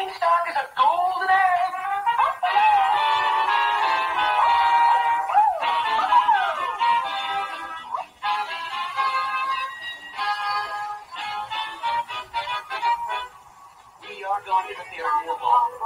GameStop is a golden egg. We are going to the Fair Deal Ball.